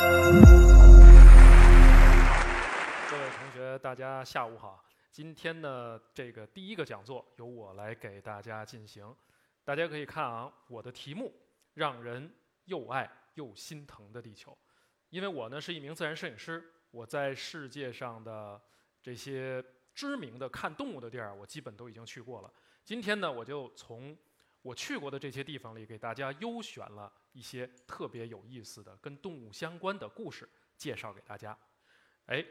各位同学，大家下午好。今天呢，这个第一个讲座由我来给大家进行。大家可以看啊，我的题目让人又爱又心疼的地球。因为我呢是一名自然摄影师，我在世界上的这些知名的看动物的地儿，我基本都已经去过了。今天呢，我就从我去过的这些地方里，给大家优选了一些特别有意思的跟动物相关的故事，介绍给大家。哎。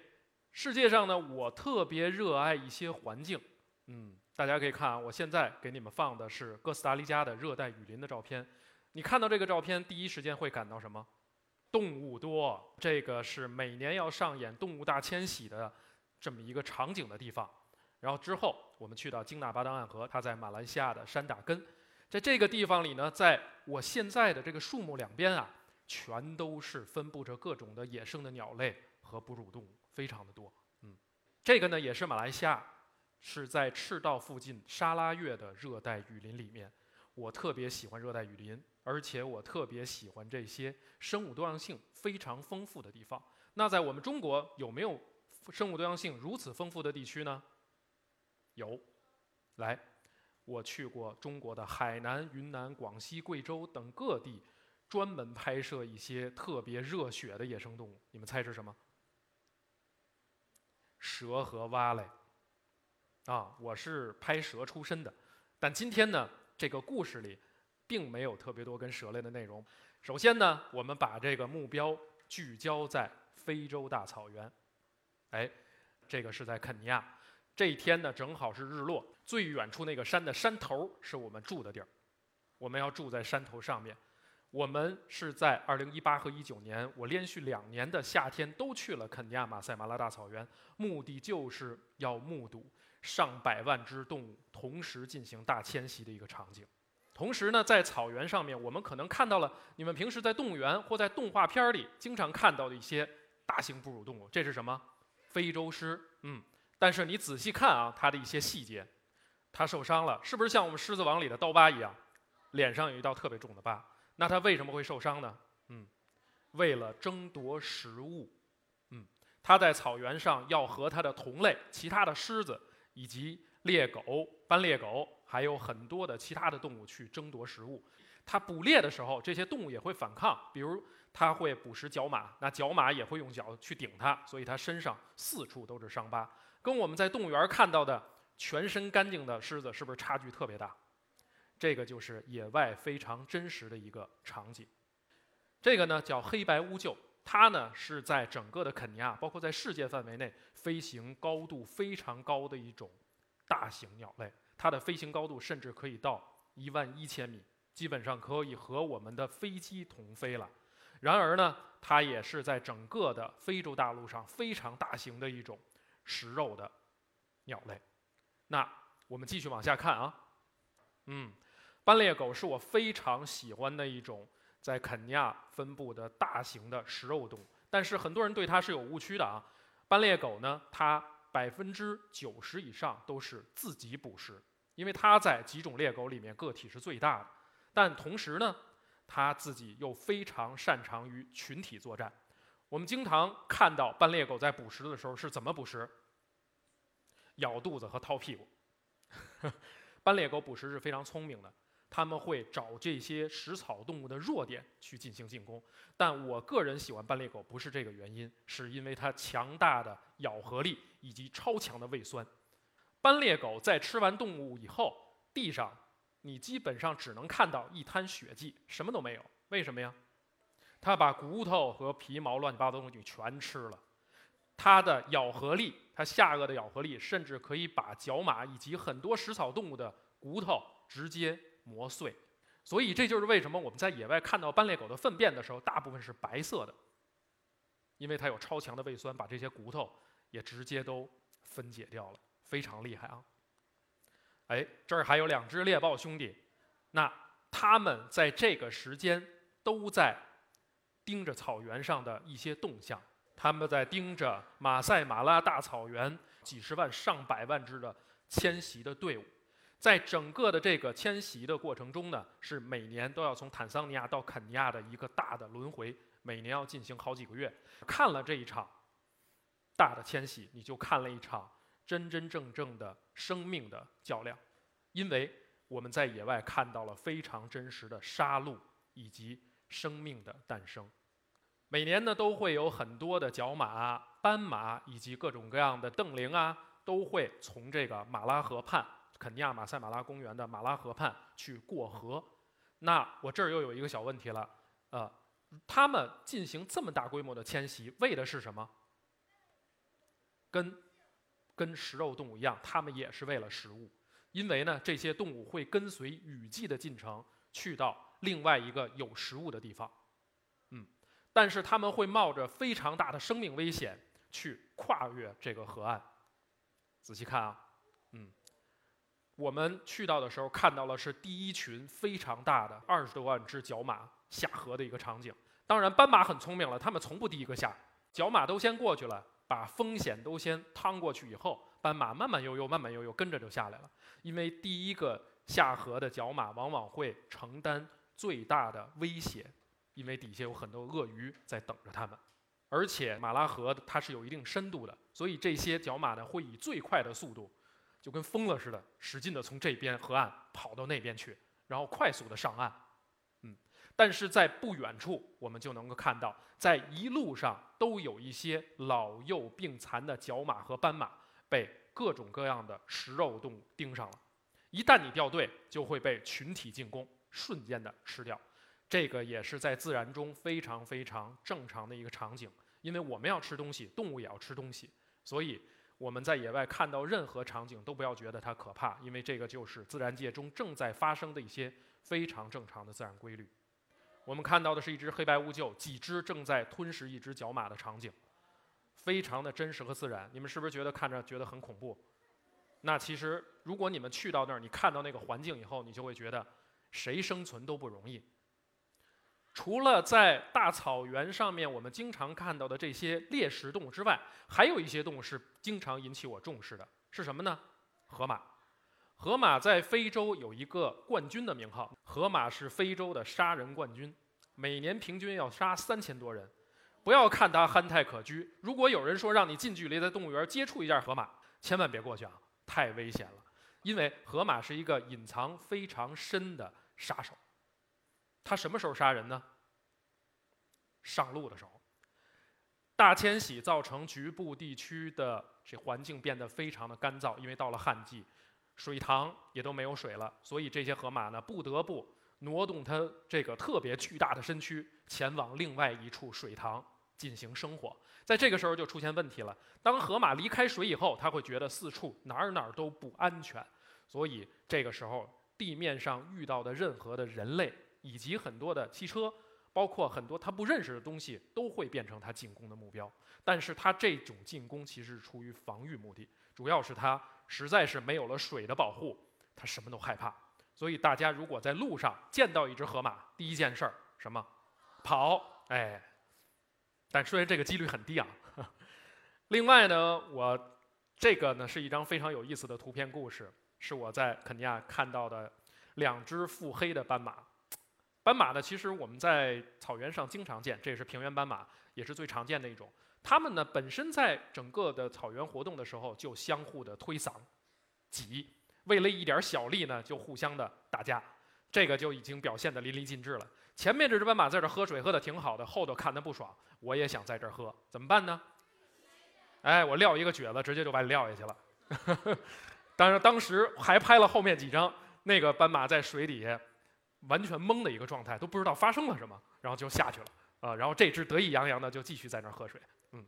世界上呢，我特别热爱一些环境，嗯，大家可以看啊，我现在给你们放的是哥斯达黎加的热带雨林的照片。你看到这个照片，第一时间会感到什么？动物多，这个是每年要上演动物大迁徙的这么一个场景的地方。然后之后，我们去到京纳巴丹暗河，它在马来西亚的山打根，在这个地方里呢，在我现在的这个树木两边啊，全都是分布着各种的野生的鸟类和哺乳动物。非常的多，嗯，这个呢也是马来西亚，是在赤道附近沙拉越的热带雨林里面。我特别喜欢热带雨林，而且我特别喜欢这些生物多样性非常丰富的地方。那在我们中国有没有生物多样性如此丰富的地区呢？有，来，我去过中国的海南、云南、广西、贵州等各地，专门拍摄一些特别热血的野生动物。你们猜是什么？蛇和蛙类，啊，我是拍蛇出身的，但今天呢，这个故事里并没有特别多跟蛇类的内容。首先呢，我们把这个目标聚焦在非洲大草原，哎，这个是在肯尼亚。这一天呢，正好是日落，最远处那个山的山头是我们住的地儿，我们要住在山头上面。我们是在二零一八和一九年，我连续两年的夏天都去了肯尼亚马赛马拉大草原，目的就是要目睹上百万只动物同时进行大迁徙的一个场景。同时呢，在草原上面，我们可能看到了你们平时在动物园或在动画片里经常看到的一些大型哺乳动物。这是什么？非洲狮。嗯，但是你仔细看啊，它的一些细节，它受伤了，是不是像我们《狮子王》里的刀疤一样，脸上有一道特别重的疤？那它为什么会受伤呢？嗯，为了争夺食物，嗯，它在草原上要和它的同类其他的狮子以及猎狗、斑鬣狗，还有很多的其他的动物去争夺食物。它捕猎的时候，这些动物也会反抗，比如它会捕食角马，那角马也会用脚去顶它，所以它身上四处都是伤疤，跟我们在动物园看到的全身干净的狮子是不是差距特别大？这个就是野外非常真实的一个场景，这个呢叫黑白乌鹫，它呢是在整个的肯尼亚，包括在世界范围内飞行高度非常高的一种大型鸟类，它的飞行高度甚至可以到一万一千米，基本上可以和我们的飞机同飞了。然而呢，它也是在整个的非洲大陆上非常大型的一种食肉的鸟类。那我们继续往下看啊，嗯。斑鬣狗是我非常喜欢的一种在肯尼亚分布的大型的食肉动物，但是很多人对它是有误区的啊。斑鬣狗呢，它百分之九十以上都是自己捕食，因为它在几种猎狗里面个体是最大的。但同时呢，它自己又非常擅长于群体作战。我们经常看到斑鬣狗在捕食的时候是怎么捕食？咬肚子和掏屁股。斑鬣狗捕食是非常聪明的。他们会找这些食草动物的弱点去进行进攻，但我个人喜欢斑鬣狗不是这个原因，是因为它强大的咬合力以及超强的胃酸。斑鬣狗在吃完动物以后，地上你基本上只能看到一滩血迹，什么都没有。为什么呀？它把骨头和皮毛乱七八糟的东西全吃了。它的咬合力，它下颚的咬合力，甚至可以把角马以及很多食草动物的骨头直接。磨碎，所以这就是为什么我们在野外看到斑鬣狗的粪便的时候，大部分是白色的，因为它有超强的胃酸，把这些骨头也直接都分解掉了，非常厉害啊！哎，这儿还有两只猎豹兄弟，那他们在这个时间都在盯着草原上的一些动向，他们在盯着马赛马拉大草原几十万上百万只的迁徙的队伍。在整个的这个迁徙的过程中呢，是每年都要从坦桑尼亚到肯尼亚的一个大的轮回，每年要进行好几个月。看了这一场大的迁徙，你就看了一场真真正正的生命的较量，因为我们在野外看到了非常真实的杀戮以及生命的诞生。每年呢，都会有很多的角马、斑马以及各种各样的瞪羚啊，都会从这个马拉河畔。肯尼亚马赛马拉公园的马拉河畔去过河，那我这儿又有一个小问题了，呃，他们进行这么大规模的迁徙，为的是什么？跟跟食肉动物一样，他们也是为了食物，因为呢，这些动物会跟随雨季的进程去到另外一个有食物的地方，但是他们会冒着非常大的生命危险去跨越这个河岸，仔细看啊，嗯。我们去到的时候看到了是第一群非常大的二十多万只角马下河的一个场景。当然，斑马很聪明了，他们从不第一个下，角马都先过去了，把风险都先趟过去以后，斑马慢慢悠悠、慢慢悠悠跟着就下来了。因为第一个下河的角马往往会承担最大的威胁，因为底下有很多鳄鱼在等着他们，而且马拉河它是有一定深度的，所以这些角马呢会以最快的速度。就跟疯了似的，使劲的从这边河岸跑到那边去，然后快速的上岸，嗯，但是在不远处，我们就能够看到，在一路上都有一些老幼病残的角马和斑马被各种各样的食肉动物盯上了，一旦你掉队，就会被群体进攻，瞬间的吃掉。这个也是在自然中非常非常正常的一个场景，因为我们要吃东西，动物也要吃东西，所以。我们在野外看到任何场景，都不要觉得它可怕，因为这个就是自然界中正在发生的一些非常正常的自然规律。我们看到的是一只黑白乌鹫，几只正在吞食一只角马的场景，非常的真实和自然。你们是不是觉得看着觉得很恐怖？那其实，如果你们去到那儿，你看到那个环境以后，你就会觉得，谁生存都不容易。除了在大草原上面我们经常看到的这些猎食动物之外，还有一些动物是经常引起我重视的，是什么呢？河马。河马在非洲有一个冠军的名号，河马是非洲的杀人冠军，每年平均要杀三千多人。不要看它憨态可掬，如果有人说让你近距离在动物园接触一下河马，千万别过去啊，太危险了，因为河马是一个隐藏非常深的杀手。他什么时候杀人呢？上路的时候。大迁徙造成局部地区的这环境变得非常的干燥，因为到了旱季，水塘也都没有水了，所以这些河马呢不得不挪动它这个特别巨大的身躯，前往另外一处水塘进行生活。在这个时候就出现问题了，当河马离开水以后，它会觉得四处哪儿哪儿都不安全，所以这个时候地面上遇到的任何的人类。以及很多的汽车，包括很多他不认识的东西，都会变成他进攻的目标。但是他这种进攻其实是出于防御目的，主要是他实在是没有了水的保护，他什么都害怕。所以大家如果在路上见到一只河马，第一件事儿什么？跑！哎，但虽然这个几率很低啊。另外呢，我这个呢是一张非常有意思的图片故事，是我在肯尼亚看到的两只腹黑的斑马。斑马呢，其实我们在草原上经常见，这也是平原斑马，也是最常见的一种。它们呢，本身在整个的草原活动的时候，就相互的推搡、挤，为了一点小利呢，就互相的打架，这个就已经表现得淋漓尽致了。前面这只斑马在这喝水，喝的挺好的，后头看的不爽，我也想在这喝，怎么办呢？哎，我撂一个蹶子，直接就把你撂下去了。当然，当时还拍了后面几张，那个斑马在水底下。完全懵的一个状态，都不知道发生了什么，然后就下去了啊。然后这只得意洋洋的就继续在那儿喝水，嗯。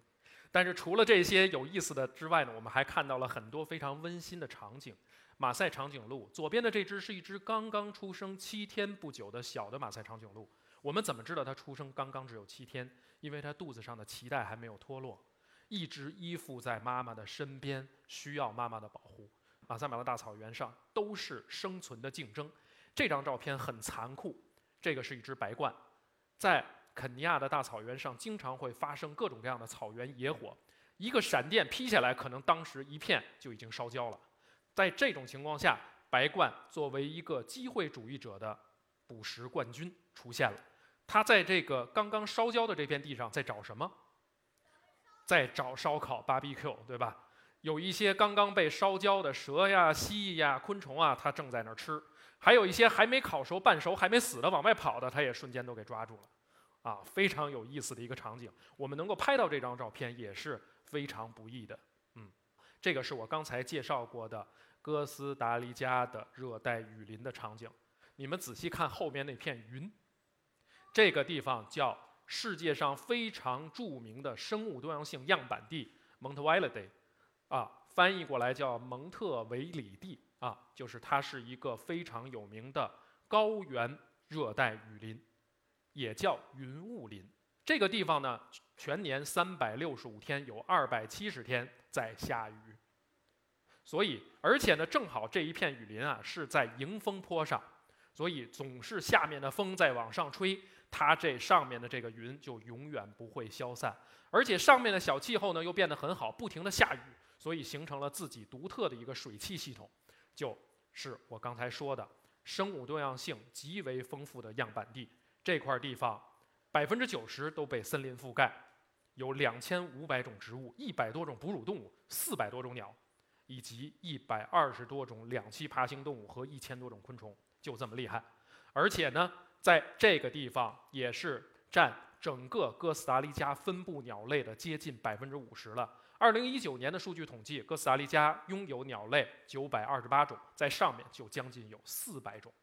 但是除了这些有意思的之外呢，我们还看到了很多非常温馨的场景。马赛长颈鹿左边的这只是一只刚刚出生七天不久的小的马赛长颈鹿。我们怎么知道它出生刚刚只有七天？因为它肚子上的脐带还没有脱落，一直依附在妈妈的身边，需要妈妈的保护。马赛马拉大草原上都是生存的竞争。这张照片很残酷，这个是一只白鹳，在肯尼亚的大草原上，经常会发生各种各样的草原野火，一个闪电劈下来，可能当时一片就已经烧焦了。在这种情况下，白鹳作为一个机会主义者的捕食冠军出现了。他在这个刚刚烧焦的这片地上在找什么？在找烧烤 barbecue，对吧？有一些刚刚被烧焦的蛇呀、蜥蜴呀、昆虫啊，它正在那儿吃；还有一些还没烤熟、半熟、还没死的往外跑的，它也瞬间都给抓住了。啊，非常有意思的一个场景。我们能够拍到这张照片也是非常不易的。嗯，这个是我刚才介绍过的哥斯达黎加的热带雨林的场景。你们仔细看后面那片云，这个地方叫世界上非常著名的生物多样性样板地 Montevideo。啊，翻译过来叫蒙特维里地啊，就是它是一个非常有名的高原热带雨林，也叫云雾林。这个地方呢，全年三百六十五天有二百七十天在下雨，所以而且呢，正好这一片雨林啊是在迎风坡上，所以总是下面的风在往上吹，它这上面的这个云就永远不会消散，而且上面的小气候呢又变得很好，不停的下雨。所以形成了自己独特的一个水汽系统，就是我刚才说的生物多样性极为丰富的样板地。这块地方百分之九十都被森林覆盖，有两千五百种植物、一百多种哺乳动物、四百多种鸟，以及一百二十多种两栖爬行动物和一千多种昆虫，就这么厉害。而且呢，在这个地方也是占整个哥斯达黎加分布鸟类的接近百分之五十了。二零一九年的数据统计，哥斯达黎加拥有鸟类九百二十八种，在上面就将近有四百种，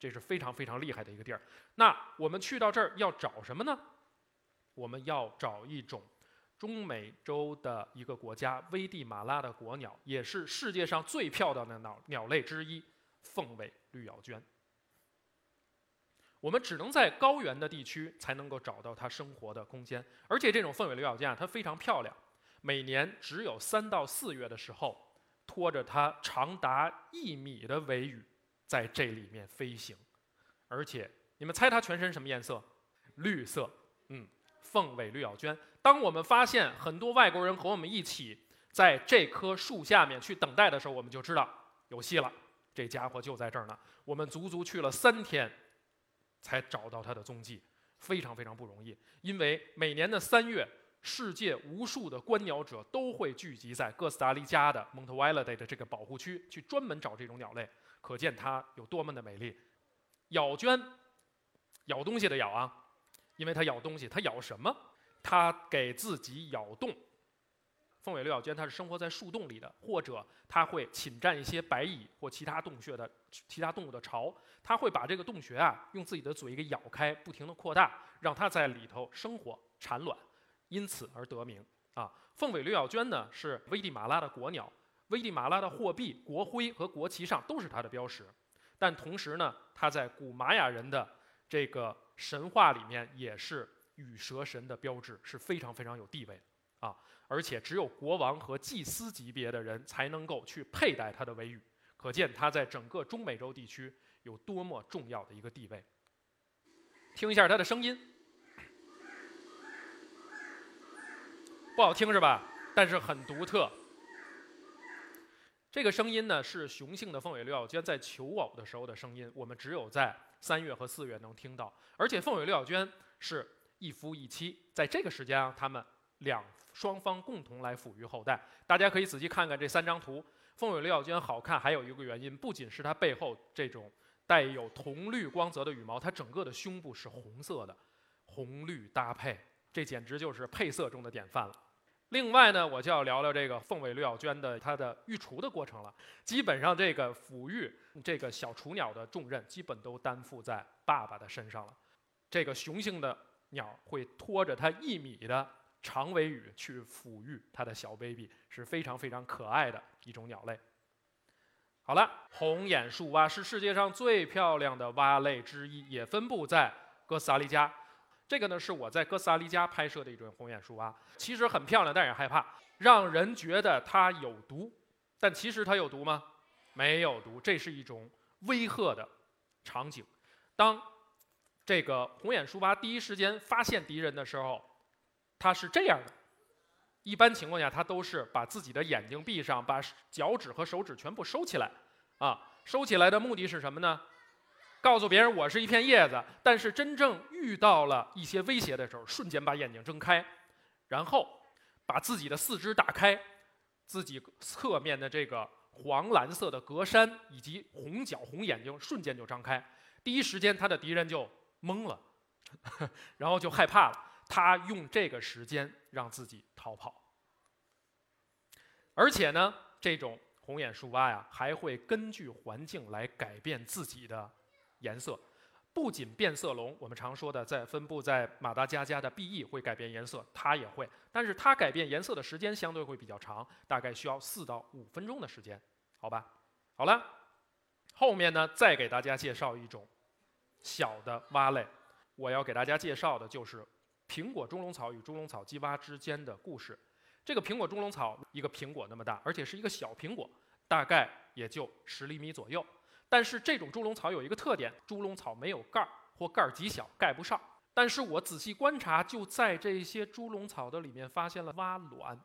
这是非常非常厉害的一个地儿。那我们去到这儿要找什么呢？我们要找一种中美洲的一个国家危地马拉的国鸟，也是世界上最漂亮的鸟鸟类之一——凤尾绿咬鹃。我们只能在高原的地区才能够找到它生活的空间，而且这种凤尾绿咬鹃啊，它非常漂亮。每年只有三到四月的时候，拖着它长达一米的尾羽，在这里面飞行，而且你们猜它全身什么颜色？绿色。嗯，凤尾绿咬鹃。当我们发现很多外国人和我们一起在这棵树下面去等待的时候，我们就知道有戏了。这家伙就在这儿呢。我们足足去了三天，才找到它的踪迹，非常非常不容易。因为每年的三月。世界无数的观鸟者都会聚集在哥斯达黎加的蒙特维拉蒂的这个保护区，去专门找这种鸟类，可见它有多么的美丽。咬鹃，咬东西的咬啊，因为它咬东西，它咬什么？它给自己咬洞。凤尾绿咬鹃它是生活在树洞里的，或者它会侵占一些白蚁或其他洞穴的其他动物的巢，它会把这个洞穴啊用自己的嘴给咬开，不停地扩大，让它在里头生活产卵。因此而得名啊，凤尾绿咬鹃呢是危地马拉的国鸟，危地马拉的货币、国徽和国旗上都是它的标识。但同时呢，它在古玛雅人的这个神话里面也是羽蛇神的标志，是非常非常有地位啊。而且只有国王和祭司级别的人才能够去佩戴它的尾羽，可见它在整个中美洲地区有多么重要的一个地位。听一下它的声音。不好听是吧？但是很独特。这个声音呢是雄性的凤尾绿咬鹃在求偶的时候的声音，我们只有在三月和四月能听到。而且凤尾绿咬鹃是一夫一妻，在这个时间啊，它们两双方共同来抚育后代。大家可以仔细看看这三张图，凤尾绿咬鹃好看，还有一个原因，不仅是它背后这种带有铜绿光泽的羽毛，它整个的胸部是红色的，红绿搭配，这简直就是配色中的典范了。另外呢，我就要聊聊这个凤尾绿咬鹃的它的育雏的过程了。基本上，这个抚育这个小雏鸟的重任，基本都担负在爸爸的身上了。这个雄性的鸟会拖着它一米的长尾羽去抚育它的小 baby，是非常非常可爱的一种鸟类。好了，红眼树蛙是世界上最漂亮的蛙类之一，也分布在哥斯达黎加。这个呢是我在哥斯达黎加拍摄的一种红眼树蛙，其实很漂亮，但也害怕，让人觉得它有毒。但其实它有毒吗？没有毒，这是一种威吓的场景。当这个红眼树蛙第一时间发现敌人的时候，它是这样的。一般情况下，它都是把自己的眼睛闭上，把脚趾和手指全部收起来，啊，收起来的目的是什么呢？告诉别人我是一片叶子，但是真正遇到了一些威胁的时候，瞬间把眼睛睁开，然后把自己的四肢打开，自己侧面的这个黄蓝色的格栅以及红脚红眼睛瞬间就张开，第一时间他的敌人就懵了，然后就害怕了，他用这个时间让自己逃跑，而且呢，这种红眼树蛙呀，还会根据环境来改变自己的。颜色不仅变色龙，我们常说的在分布在马达加加的 B E 会改变颜色，它也会，但是它改变颜色的时间相对会比较长，大概需要四到五分钟的时间，好吧？好了，后面呢再给大家介绍一种小的蛙类，我要给大家介绍的就是苹果猪笼草与猪笼草鸡蛙之间的故事。这个苹果猪笼草一个苹果那么大，而且是一个小苹果，大概也就十厘米左右。但是这种猪笼草有一个特点，猪笼草没有盖儿或盖儿极小，盖不上。但是我仔细观察，就在这些猪笼草的里面发现了蛙卵，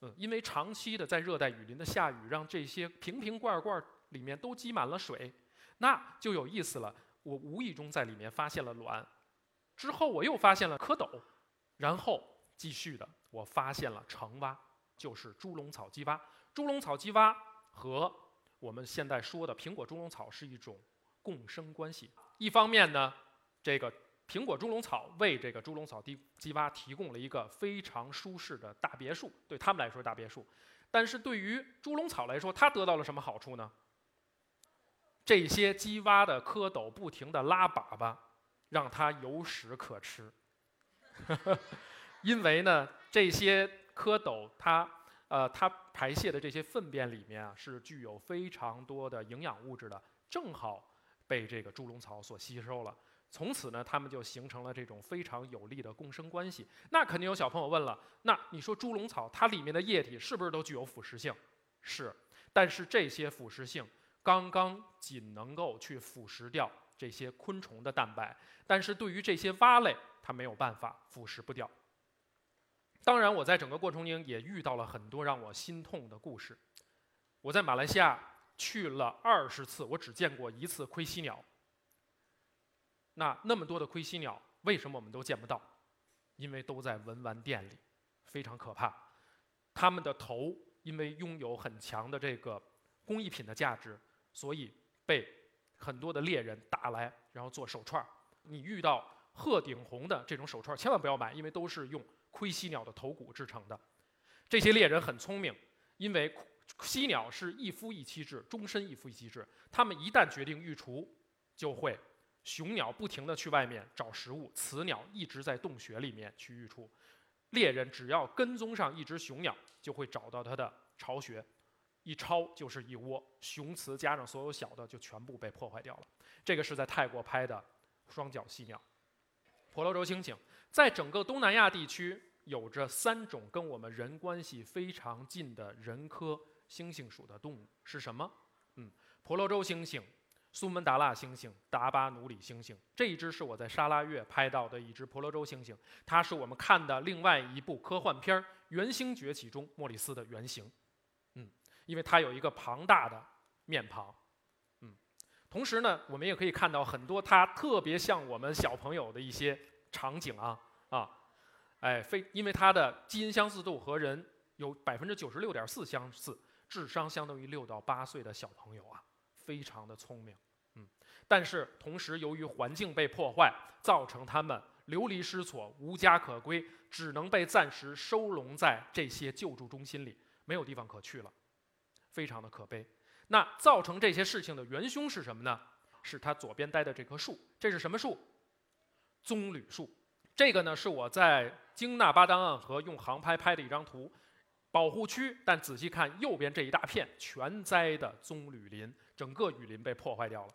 嗯，因为长期的在热带雨林的下雨，让这些瓶瓶罐罐里面都积满了水，那就有意思了。我无意中在里面发现了卵，之后我又发现了蝌蚪，然后继续的我发现了成蛙，就是猪笼草鸡蛙。猪笼草鸡蛙和我们现在说的苹果猪笼草是一种共生关系。一方面呢，这个苹果猪笼草为这个猪笼草鸡鸡蛙提供了一个非常舒适的大别墅，对他们来说是大别墅。但是对于猪笼草来说，它得到了什么好处呢？这些鸡蛙的蝌蚪不停地拉粑粑，让它有屎可吃。因为呢，这些蝌蚪它。呃，它排泄的这些粪便里面啊，是具有非常多的营养物质的，正好被这个猪笼草所吸收了。从此呢，它们就形成了这种非常有利的共生关系。那肯定有小朋友问了，那你说猪笼草它里面的液体是不是都具有腐蚀性？是，但是这些腐蚀性刚刚仅能够去腐蚀掉这些昆虫的蛋白，但是对于这些蛙类，它没有办法腐蚀不掉。当然，我在整个过程中也遇到了很多让我心痛的故事。我在马来西亚去了二十次，我只见过一次盔犀鸟。那那么多的盔犀鸟，为什么我们都见不到？因为都在文玩店里，非常可怕。他们的头因为拥有很强的这个工艺品的价值，所以被很多的猎人打来，然后做手串你遇到鹤顶红的这种手串千万不要买，因为都是用。盔犀鸟的头骨制成的，这些猎人很聪明，因为犀鸟是一夫一妻制，终身一夫一妻制。他们一旦决定育雏，就会雄鸟不停地去外面找食物，雌鸟一直在洞穴里面去育雏。猎人只要跟踪上一只雄鸟，就会找到它的巢穴，一抄就是一窝雄雌加上所有小的，就全部被破坏掉了。这个是在泰国拍的双脚犀鸟，婆罗洲猩猩。在整个东南亚地区，有着三种跟我们人关系非常近的人科猩猩属的动物是什么？嗯，婆罗洲猩猩、苏门答腊猩猩、达巴努里猩猩。这一只是我在沙拉越拍到的一只婆罗洲猩猩，它是我们看的另外一部科幻片《原星崛起》中莫里斯的原型。嗯，因为它有一个庞大的面庞。同时呢，我们也可以看到很多它特别像我们小朋友的一些。场景啊啊，哎，非因为它的基因相似度和人有百分之九十六点四相似，智商相当于六到八岁的小朋友啊，非常的聪明，嗯，但是同时由于环境被破坏，造成他们流离失所、无家可归，只能被暂时收容在这些救助中心里，没有地方可去了，非常的可悲。那造成这些事情的元凶是什么呢？是他左边待的这棵树，这是什么树？棕榈树，这个呢是我在京纳巴丹岸河用航拍拍的一张图，保护区。但仔细看右边这一大片全栽的棕榈林，整个雨林被破坏掉了。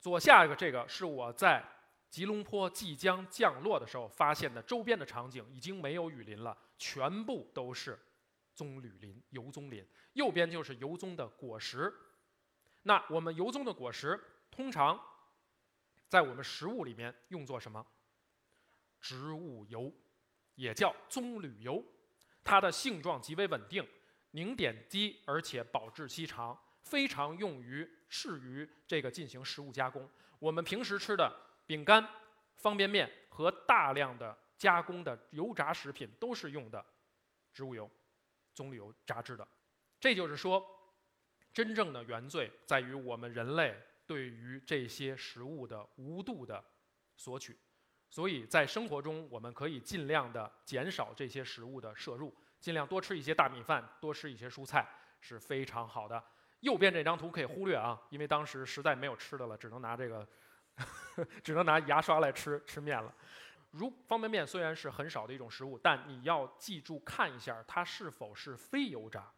左下一个这个是我在吉隆坡即将降落的时候发现的周边的场景，已经没有雨林了，全部都是棕榈林、油棕林。右边就是油棕的果实。那我们油棕的果实通常在我们食物里面用作什么？植物油，也叫棕榈油，它的性状极为稳定，凝点低，而且保质期长。非常用于适于这个进行食物加工。我们平时吃的饼干、方便面和大量的加工的油炸食品都是用的植物油、棕榈油炸制的。这就是说，真正的原罪在于我们人类对于这些食物的无度的索取。所以在生活中，我们可以尽量的减少这些食物的摄入，尽量多吃一些大米饭，多吃一些蔬菜，是非常好的。右边这张图可以忽略啊，因为当时实在没有吃的了，只能拿这个，只能拿牙刷来吃吃面了。如方便面虽然是很少的一种食物，但你要记住看一下它是否是非油炸，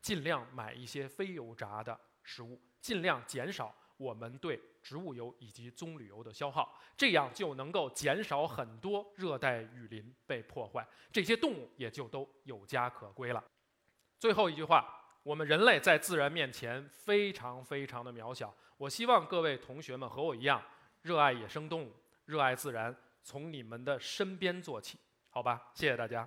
尽量买一些非油炸的食物，尽量减少我们对植物油以及棕榈油的消耗，这样就能够减少很多热带雨林被破坏，这些动物也就都有家可归了。最后一句话。我们人类在自然面前非常非常的渺小。我希望各位同学们和我一样，热爱野生动物，热爱自然，从你们的身边做起，好吧？谢谢大家。